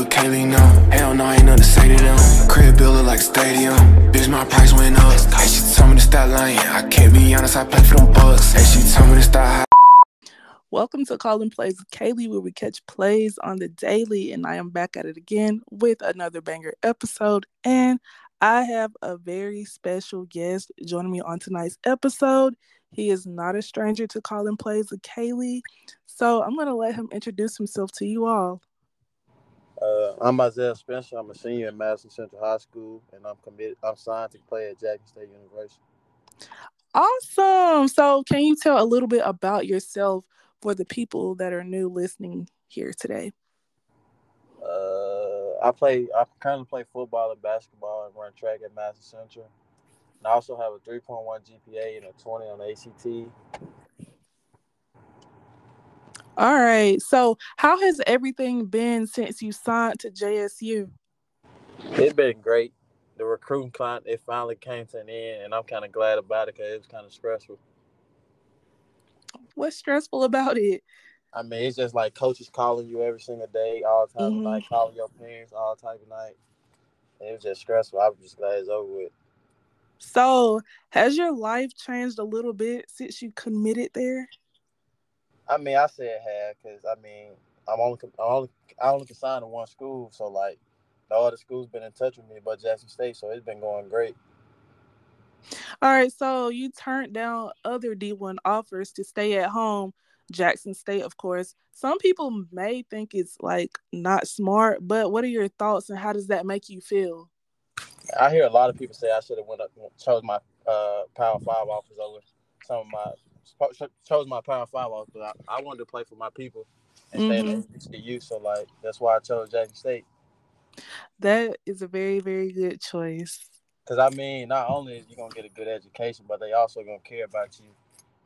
with Kailey now. Hell no, ain't nothing to say to them. Crib builder like stadium. Bitch, my price went up. Hey, she told me to stop lying. I can't be honest, I play for them bucks. Hey, she told me to stop. Welcome to Calling Plays with Kailey, where we catch plays on the daily. And I am back at it again with another banger episode. And I have a very special guest joining me on tonight's episode. He is not a stranger to Calling Plays with Kailey. So I'm going to let him introduce himself to you all. Uh, I'm Isaiah Spencer. I'm a senior at Madison Central High School, and I'm committed. I'm signed to play at Jackson State University. Awesome. So, can you tell a little bit about yourself for the people that are new listening here today? Uh, I play. I currently play football and basketball and run track at Madison Central. And I also have a 3.1 GPA and a 20 on the ACT. All right. So, how has everything been since you signed to JSU? It's been great. The recruiting client it finally came to an end, and I'm kind of glad about it because it was kind of stressful. What's stressful about it? I mean, it's just like coaches calling you every single day, all time mm-hmm. of night, calling your parents all type of night. It was just stressful. I'm just glad it's over with. So, has your life changed a little bit since you committed there? I mean, I say it had because I mean, I'm only, I'm only, I only consigned to one school, so like, no other school's been in touch with me but Jackson State, so it's been going great. All right, so you turned down other D1 offers to stay at home, Jackson State, of course. Some people may think it's like not smart, but what are your thoughts and how does that make you feel? I hear a lot of people say I should have went up chose my uh, Power Five offers over some of my chose my Power Five off, but I, I, wanted to play for my people and stay mm-hmm. in the HBCU. So like that's why I chose Jackson State. That is a very very good choice. Because I mean, not only is you gonna get a good education, but they also gonna care about you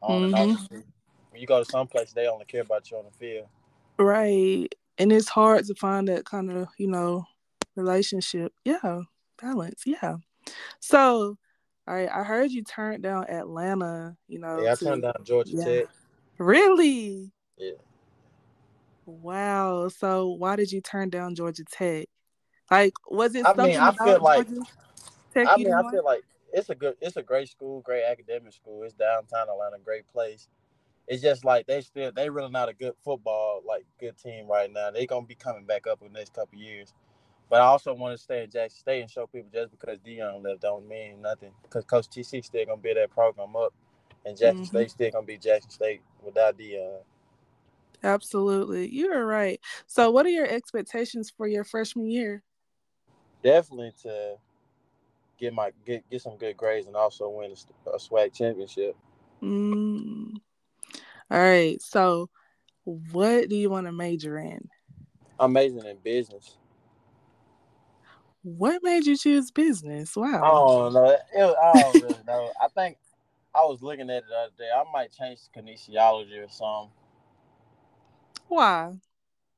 on mm-hmm. and off When you go to some place, they only care about you on the field. Right, and it's hard to find that kind of you know relationship. Yeah, balance. Yeah. So all right, I heard you turned down Atlanta. You know, yeah, I to, turned down Georgia yeah. Tech. Really? Yeah. Wow. So why did you turn down Georgia Tech? Like, was it? I mean, I feel like. Tech I mean, I feel like it's a good, it's a great school, great academic school. It's downtown Atlanta, great place. It's just like they still, they really not a good football, like good team right now. They gonna be coming back up in the next couple years. But I also want to stay in Jackson State and show people just because Deion left don't mean nothing. Because Coach TC still gonna build that program up, and Jackson mm-hmm. State still gonna be Jackson State without Deion. Absolutely, you're right. So, what are your expectations for your freshman year? Definitely to get my get get some good grades and also win a, a SWAC championship. Mm. All right. So, what do you want to major in? I'm majoring in business. What made you choose business? Wow. Oh no, it, I don't really know. I think I was looking at it the other day. I might change to kinesiology or something. Why?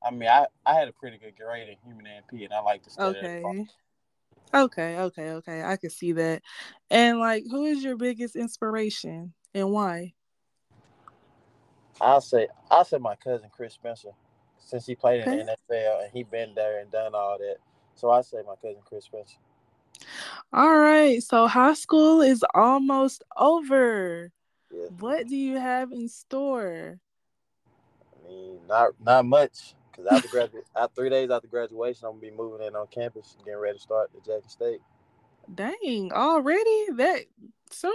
I mean, I, I had a pretty good grade in human A&P, and I like to study. Okay. Okay, okay, okay. I can see that. And like, who is your biggest inspiration and why? I'll say I'll say my cousin Chris Spencer, since he played in the NFL and he been there and done all that. So I say my cousin Chris Spencer. All right. So high school is almost over. Yeah. What do you have in store? I mean, not not much. Cause after graduate, after three days after graduation, I'm gonna be moving in on campus, getting ready to start at Jackson State. Dang, already that soon?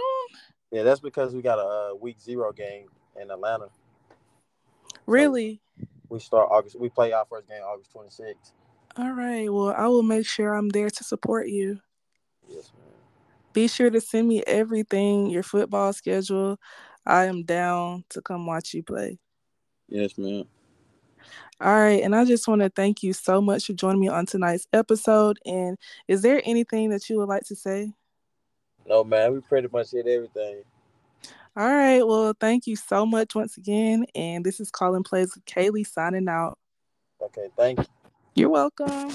Yeah, that's because we got a uh, week zero game in Atlanta. Really? So we start August. We play our first game August 26th. All right. Well, I will make sure I'm there to support you. Yes, ma'am. Be sure to send me everything, your football schedule. I am down to come watch you play. Yes, ma'am. All right. And I just want to thank you so much for joining me on tonight's episode. And is there anything that you would like to say? No, man. We pretty much hit everything. All right. Well, thank you so much once again. And this is Calling Plays with Kailey signing out. Okay. Thank you. You're welcome.